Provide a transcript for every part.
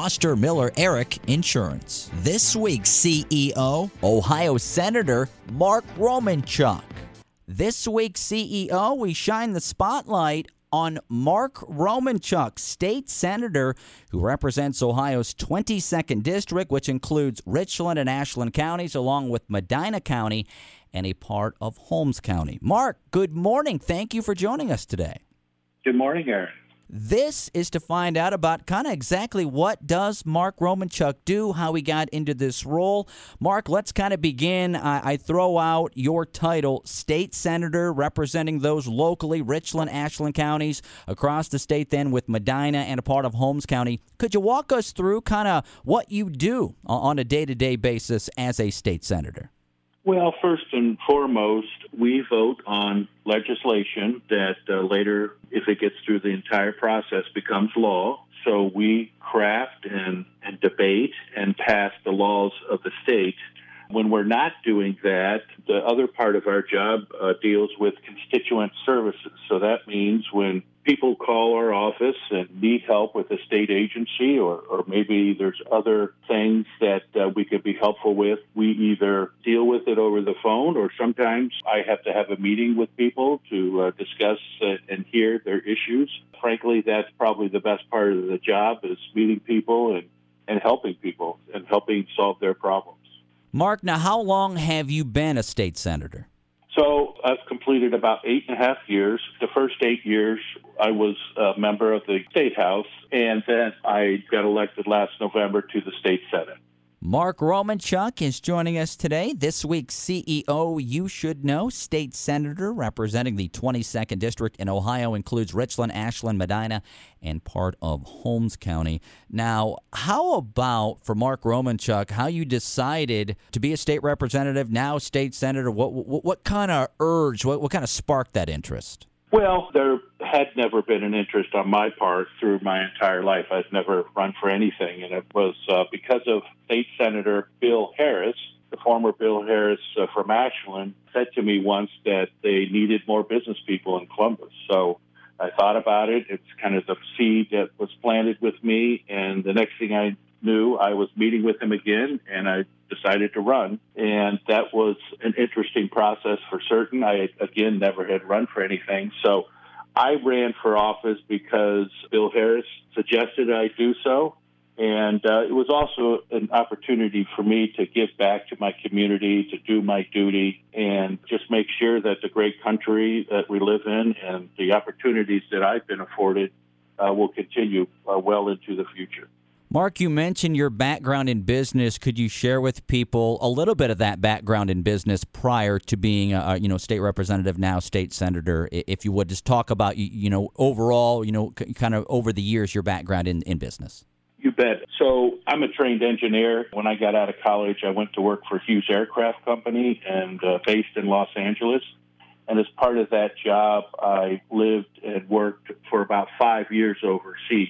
Foster Miller Earick Insurance. This week's CEO, Ohio Senator Mark Romanchuk. This week's CEO, we shine the spotlight on Mark Romanchuk, state senator who represents Ohio's 22nd district, which includes Richland and Ashland counties, along with Medina County and a part of Holmes County. Mark, good morning. Thank you for joining us today. Good morning, Aaron. This is to find out about kind of exactly what does Mark Romanchuk do, how he got into this role. Mark, let's kind of begin. I, I throw out your title, state senator, representing those locally, Richland, Ashland counties across the state. Then with Medina and a part of Holmes County. Could you walk us through kind of what you do on a day-to-day basis as a state senator? Well, first and foremost, we vote on legislation that uh, later, if it gets through the entire process, becomes law. So we craft and, and debate and pass the laws of the state. When we're not doing that, the other part of our job uh, deals with constituent services. So that means when people call our office and need help with a state agency, or, or maybe there's other things that uh, we could be helpful with, we either deal with it over the phone, or sometimes I have to have a meeting with people to uh, discuss uh, and hear their issues. Frankly, that's probably the best part of the job is meeting people and, and helping people and helping solve their problems. Mark, now how long have you been a state senator? So I've completed about eight and a half years. The first eight years, I was a member of the state house, and then I got elected last November to the state senate. Mark Romanchuk is joining us today. This week's CEO You Should Know, state senator representing the 22nd district in Ohio, includes Richland, Ashland, Medina, and part of Holmes County. Now, how about for Mark Romanchuk, how you decided to be a state representative, now state senator? What what, what kind of urge, what, what kind of sparked that interest? Well, there had never been an interest on my part through my entire life. I've never run for anything, and it was uh, because of State Senator Bill Harris, the former Bill Harris uh, from Ashland, said to me once that they needed more business people in Columbus. So I thought about it. It's kind of the seed that was planted with me, and the next thing I knew, I was meeting with him again, and I decided to run. And that was an interesting process for certain. I, again, never had run for anything. So I ran for office because Bill Harris suggested I do so. And uh, it was also an opportunity for me to give back to my community, to do my duty, and just make sure that the great country that we live in and the opportunities that I've been afforded uh, will continue uh, well into the future. Mark, you mentioned your background in business. Could you share with people a little bit of that background in business prior to being, a, you know, state representative, now state senator? If you would just talk about, you know, overall, you know, kind of over the years, your background in, in business. You bet. So I'm a trained engineer. When I got out of college, I went to work for Hughes Aircraft Company and uh, based in Los Angeles. And as part of that job, I lived and worked for about five years overseas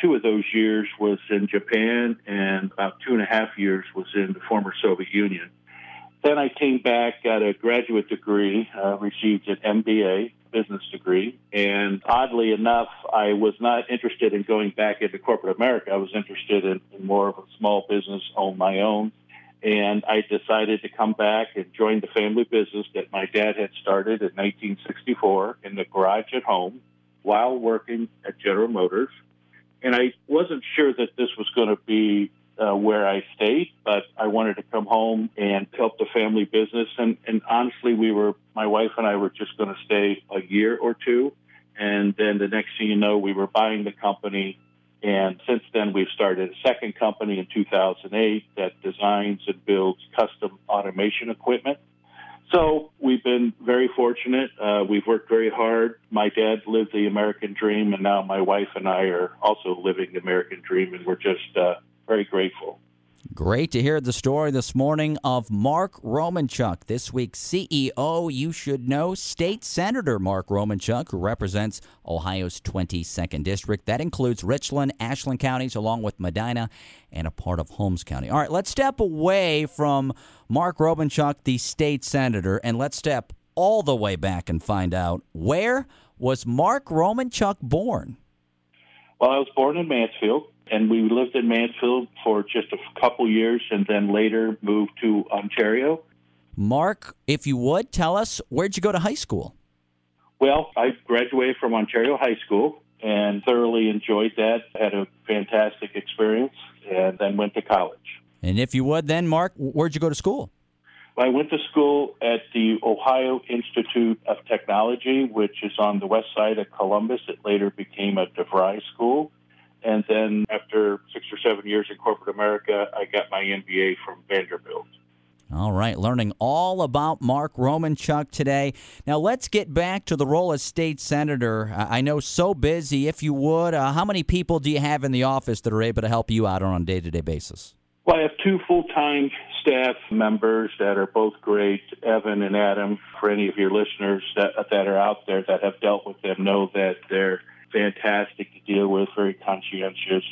two of those years was in Japan, and about two and a half years was in the former Soviet Union. Then I came back, got a graduate degree, uh, received an MBA, business degree, and oddly enough, I was not interested in going back into corporate America. I was interested in, in more of a small business, on my own. And I decided to come back and join the family business that my dad had started in 1964 in the garage at home while working at General Motors and I wasn't sure that this was going to be uh, where I stayed, but I wanted to come home and help the family business. And, and honestly, we were, my wife and I were just going to stay a year or two. And then the next thing you know, we were buying the company. And since then, we've started a second company in 2008 that designs and builds custom automation equipment. So we've been very fortunate. Uh, we've worked very hard. My dad lived the American dream, and now my wife and I are also living the American dream, and we're just uh, very grateful. Great to hear the story this morning of Mark Romanchuk, this week's CEO. You should know State Senator Mark Romanchuk, who represents Ohio's 22nd District. That includes Richland, Ashland counties, along with Medina and a part of Holmes County. All right, let's step away from Mark Romanchuk, the state senator, and let's step all the way back and find out where was Mark Romanchuk born? Well, I was born in Mansfield and we lived in Mansfield for just a couple years and then later moved to Ontario. Mark, if you would tell us, where'd you go to high school? Well, I graduated from Ontario High School and thoroughly enjoyed that. Had a fantastic experience and then went to college. And if you would, then, Mark, where'd you go to school? I went to school at the Ohio Institute of Technology, which is on the west side of Columbus. It later became a DeVry school. And then after six or seven years in corporate America, I got my MBA from Vanderbilt. All right, learning all about Mark Romanchuk today. Now let's get back to the role as state senator. I know so busy. If you would, uh, how many people do you have in the office that are able to help you out on a day to day basis? Well, I have two full time staff members that are both great, Evan and Adam. For any of your listeners that that are out there that have dealt with them, know that they're fantastic to deal with, very conscientious,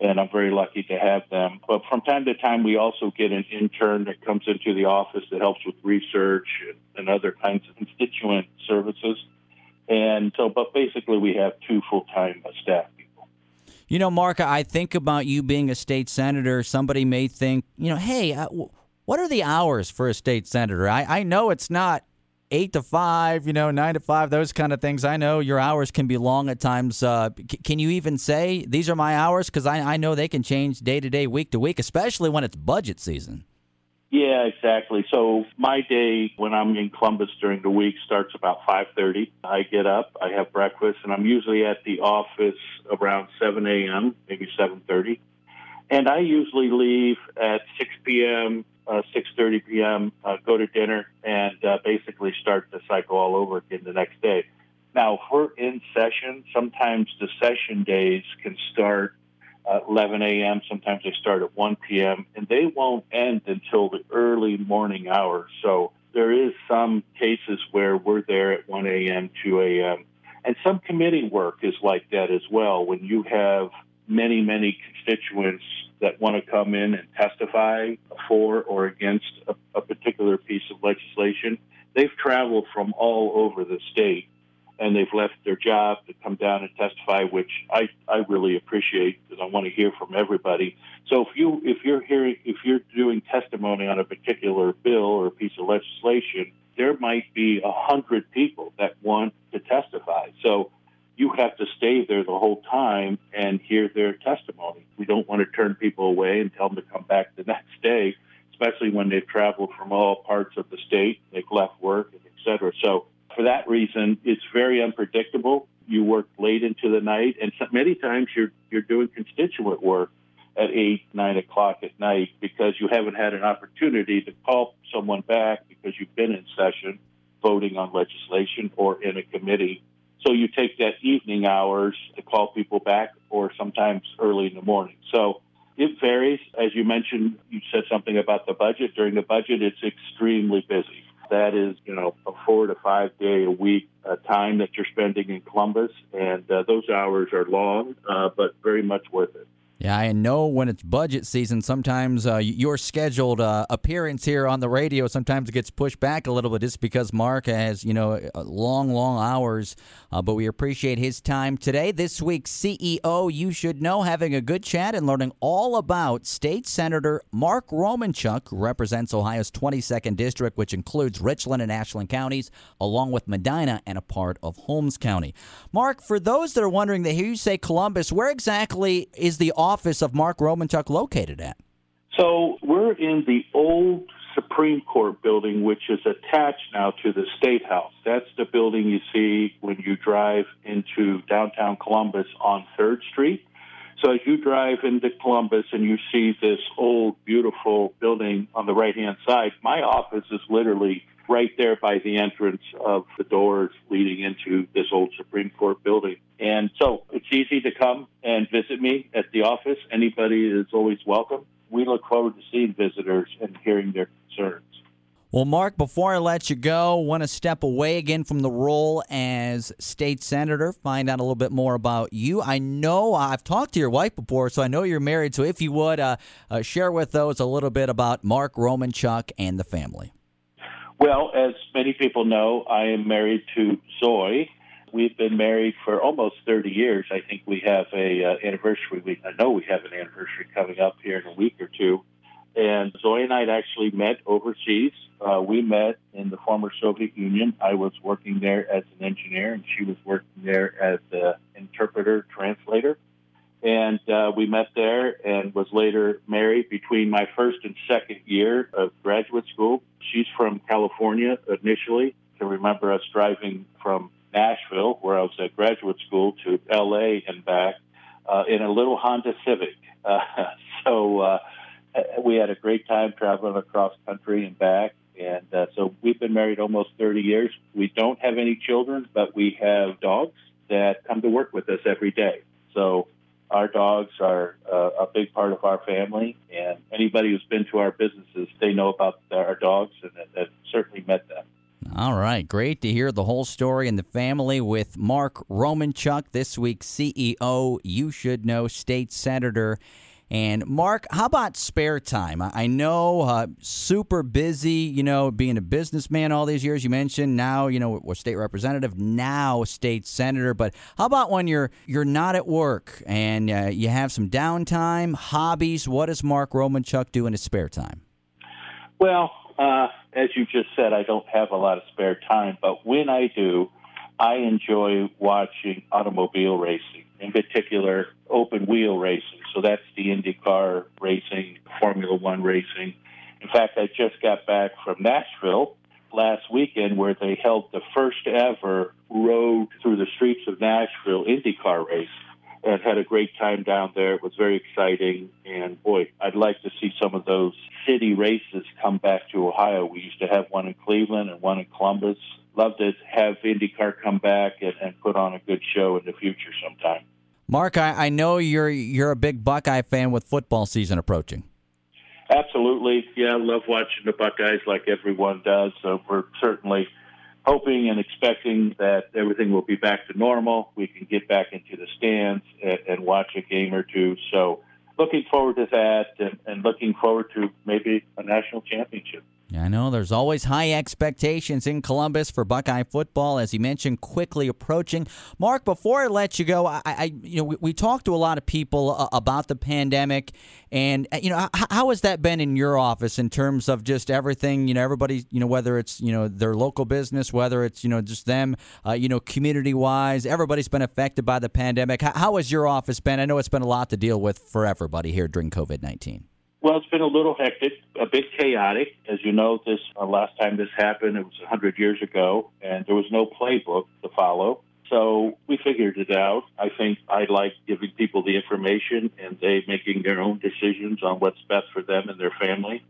and I'm very lucky to have them. But from time to time, we also get an intern that comes into the office that helps with research and other kinds of constituent services. And so, but basically, we have two full time staff people. You know, Mark, I think about you being a state senator. Somebody may think, you know, hey, uh, what are the hours for a state senator? I, I know it's not eight to five, you know, nine to five, those kind of things. I know your hours can be long at times. Uh, c- can you even say these are my hours? Because I, I know they can change day to day, week to week, especially when it's budget season. Yeah, exactly. So my day when I'm in Columbus during the week starts about 5:30. I get up, I have breakfast, and I'm usually at the office around 7 a.m., maybe 7:30. And I usually leave at 6 p.m uh, 6:30 p.m. Uh, go to dinner and uh, basically start the cycle all over again the next day. Now, if we're in session, sometimes the session days can start at 11 a.m. Sometimes they start at 1 p.m. and they won't end until the early morning hours. So there is some cases where we're there at 1 a.m., 2 a.m. And some committee work is like that as well. When you have many, many constituents that want to come in and testify for or against a, a particular piece of legislation. They've traveled from all over the state and they've left their job to come down and testify, which I, I really appreciate because I want to hear from everybody. So if you if you're hearing if you're doing testimony on a particular bill or piece of legislation, there might be a hundred people that want to testify. So you have to stay there the whole time and hear their testimony. We don't want to turn people away and tell them to come back the next day, especially when they've traveled from all parts of the state, they've left work, et cetera. So for that reason, it's very unpredictable. You work late into the night, and many times you're you're doing constituent work at eight, nine o'clock at night because you haven't had an opportunity to call someone back because you've been in session voting on legislation or in a committee so you take that evening hours to call people back or sometimes early in the morning. So it varies. As you mentioned, you said something about the budget. During the budget, it's extremely busy. That is, you know, a four to five day a week uh, time that you're spending in Columbus, and uh, those hours are long, uh, but very much worth it. Yeah, I know when it's budget season, sometimes uh, your scheduled uh, appearance here on the radio sometimes gets pushed back a little bit just because Mark has, you know, long, long hours. Uh, but we appreciate his time today. This week's CEO, you should know, having a good chat and learning all about State Senator Mark Romanchuk, who represents Ohio's 22nd District, which includes Richland and Ashland counties, along with Medina and a part of Holmes County. Mark, for those that are wondering, they hear you say Columbus, where exactly is the office? of Mark Romanchuk located at? So we're in the old Supreme Court building, which is attached now to the State House. That's the building you see when you drive into downtown Columbus on 3rd Street. So as you drive into Columbus and you see this old, beautiful building on the right hand side, my office is literally right there by the entrance of the doors leading into this old Supreme Court building. And so it's easy to come and visit me at the office. Anybody is always welcome. We look forward to seeing visitors and hearing their concerns. Well, Mark, before I let you go, want to step away again from the role as state senator, find out a little bit more about you. I know I've talked to your wife before, so I know you're married. So if you would uh, uh, share with those a little bit about Mark Romanchuk and the family. Well, as many people know, I am married to Zoe. We've been married for almost 30 years. I think we have a uh, anniversary. We, I know we have an anniversary coming up here in a week or two. And Zoe and I actually met overseas. Uh, we met in the former Soviet Union. I was working there as an engineer, and she was working there as an interpreter translator. And uh, we met there and was later married between my first and second year of graduate school. She's from California initially. I can remember us driving from Nashville, where I was at graduate school, to LA and back uh, in a little Honda Civic. Uh, so uh, we had a great time traveling across country and back. And uh, so we've been married almost 30 years. We don't have any children, but we have dogs that come to work with us every day. Dogs are uh, a big part of our family, and anybody who's been to our businesses, they know about our dogs and have certainly met them. All right, great to hear the whole story and the family with Mark Romanchuk, this week's CEO, you should know, state senator and Mark, how about spare time? I know uh, super busy, you know, being a businessman all these years. You mentioned now, you know, we're state representative, now state senator. But how about when you're you're not at work and uh, you have some downtime, hobbies? What does Mark Romanchuk do in his spare time? Well, uh, as you just said, I don't have a lot of spare time, but when I do, I enjoy watching automobile racing, in particular, open wheel racing. So that's the IndyCar racing, Formula One racing. In fact, I just got back from Nashville last weekend where they held the first ever road through the streets of Nashville IndyCar race and had a great time down there. It was very exciting. And boy, I'd like to see some of those city races come back to Ohio. We used to have one in Cleveland and one in Columbus. Love to have IndyCar come back and, and put on a good show in the future sometime. Mark, I, I know you're you're a big Buckeye fan with football season approaching. Absolutely, yeah, I love watching the Buckeyes like everyone does. So we're certainly hoping and expecting that everything will be back to normal. We can get back into the stands and, and watch a game or two. So looking forward to that and, and looking forward to maybe a national championship. I know there's always high expectations in Columbus for Buckeye football, as you mentioned, quickly approaching. Mark, before I let you go, I, I you know, we, we talked to a lot of people uh, about the pandemic, and uh, you know, how, how has that been in your office in terms of just everything? You know, everybody, you know, whether it's you know their local business, whether it's you know just them, uh, you know, community wise, everybody's been affected by the pandemic. How, how has your office been? I know it's been a lot to deal with for everybody here during COVID nineteen. Well, it's been a little hectic, a bit chaotic. As you know, this uh, last time this happened, it was 100 years ago, and there was no playbook to follow. So we figured it out. I think I like giving people the information and they making their own decisions on what's best for them and their family.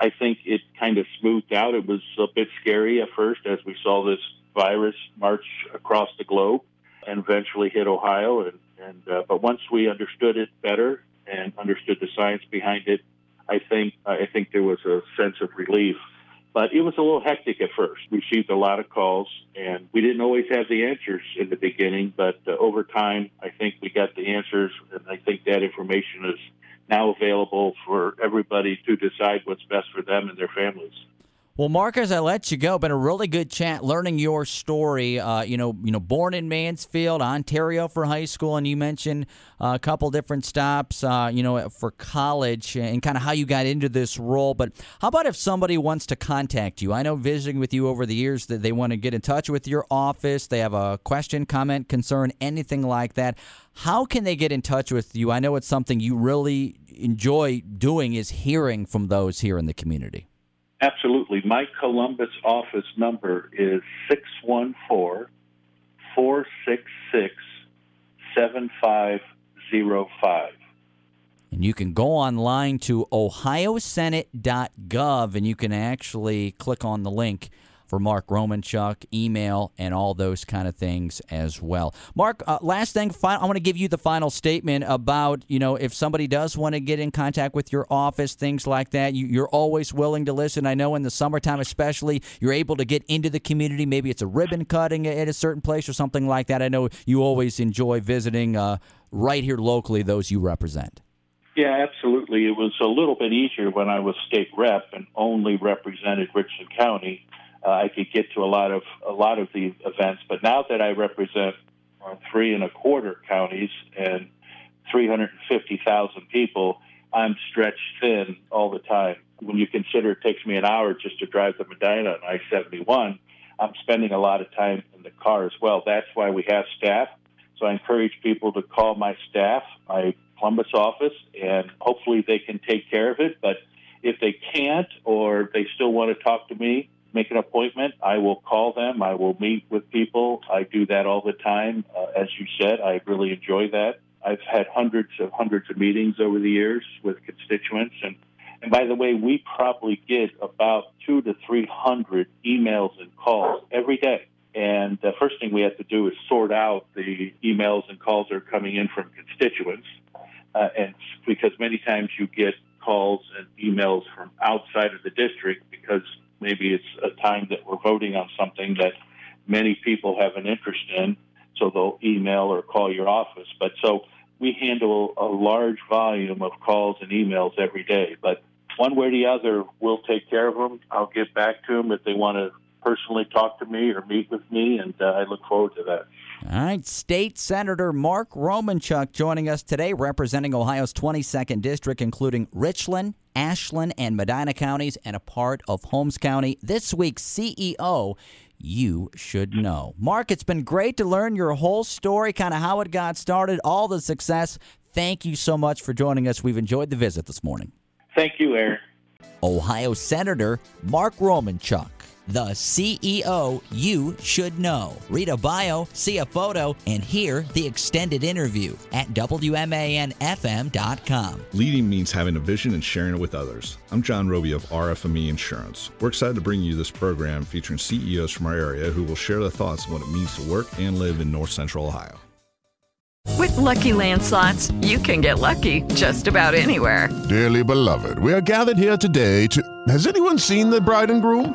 I think it kind of smoothed out. It was a bit scary at first as we saw this virus march across the globe and eventually hit Ohio. And, and uh, but once we understood it better and understood the science behind it, I think I think there was a sense of relief. But it was a little hectic at first. We received a lot of calls, and we didn't always have the answers in the beginning. But uh, over time, I think we got the answers, and I think that information is now available for everybody to decide what's best for them and their families. Well, Mark, as I let you go, been a really good chat learning your story. Uh, you know, you know, born in Mansfield, Ontario for high school, and you mentioned uh, a couple different stops, uh, you know, for college and kind of how you got into this role. But how about if somebody wants to contact you? I know visiting with you over the years that they want to get in touch with your office. They have a question, comment, concern, anything like that. How can they get in touch with you? I know it's something you really enjoy doing is hearing from those here in the community. Absolutely. My Columbus office number is 614 466 7505. And you can go online to ohiosenate.gov and you can actually click on the link for Mark Romanchuk, email, and all those kind of things as well. Mark, uh, last thing, I want to give you the final statement about you know if somebody does want to get in contact with your office, things like that. You, you're always willing to listen. I know in the summertime, especially, you're able to get into the community. Maybe it's a ribbon cutting at a certain place or something like that. I know you always enjoy visiting uh, right here locally those you represent. Yeah, absolutely. It was a little bit easier when I was state rep and only represented Richland County. Uh, I could get to a lot of a lot of the events, but now that I represent uh, three and a quarter counties and 350,000 people, I'm stretched thin all the time. When you consider it takes me an hour just to drive to Medina on I-71, I'm spending a lot of time in the car as well. That's why we have staff. So I encourage people to call my staff, my Columbus office, and hopefully they can take care of it. But if they can't or they still want to talk to me, make an appointment. I will call them. I will meet with people. I do that all the time. Uh, as you said, I really enjoy that. I've had hundreds of hundreds of meetings over the years with constituents, and and by the way, we probably get about two to three hundred emails and calls every day. And the first thing we have to do is sort out the emails and calls that are coming in from constituents, uh, and because many times you get calls and emails from outside of the district because maybe it's a time that we're voting on something that many people have an interest in, so they'll email or call your office. But so we handle a large volume of calls and emails every day. But one way or the other, we'll take care of them. I'll get back to them if they want to personally talk to me or meet with me, and uh, I look forward to that. All right, State Senator Mark Romanchuk joining us today, representing Ohio's 22nd district, including Richland, Ashland, and Medina counties, and a part of Holmes County. This week's CEO you should know. Mark, it's been great to learn your whole story, kind of how it got started, all the success. Thank you so much for joining us. We've enjoyed the visit this morning. Thank you, Aaron. Ohio Senator Mark Romanchuk the CEO you should know. Read a bio, see a photo, and hear the extended interview at WMANFM.com. Leading means having a vision and sharing it with others. I'm John Roby of RFME Insurance. We're excited to bring you this program featuring CEOs from our area who will share their thoughts on what it means to work and live in North Central Ohio. With lucky landslots, you can get lucky just about anywhere. Dearly beloved, we are gathered here today to. Has anyone seen the bride and groom?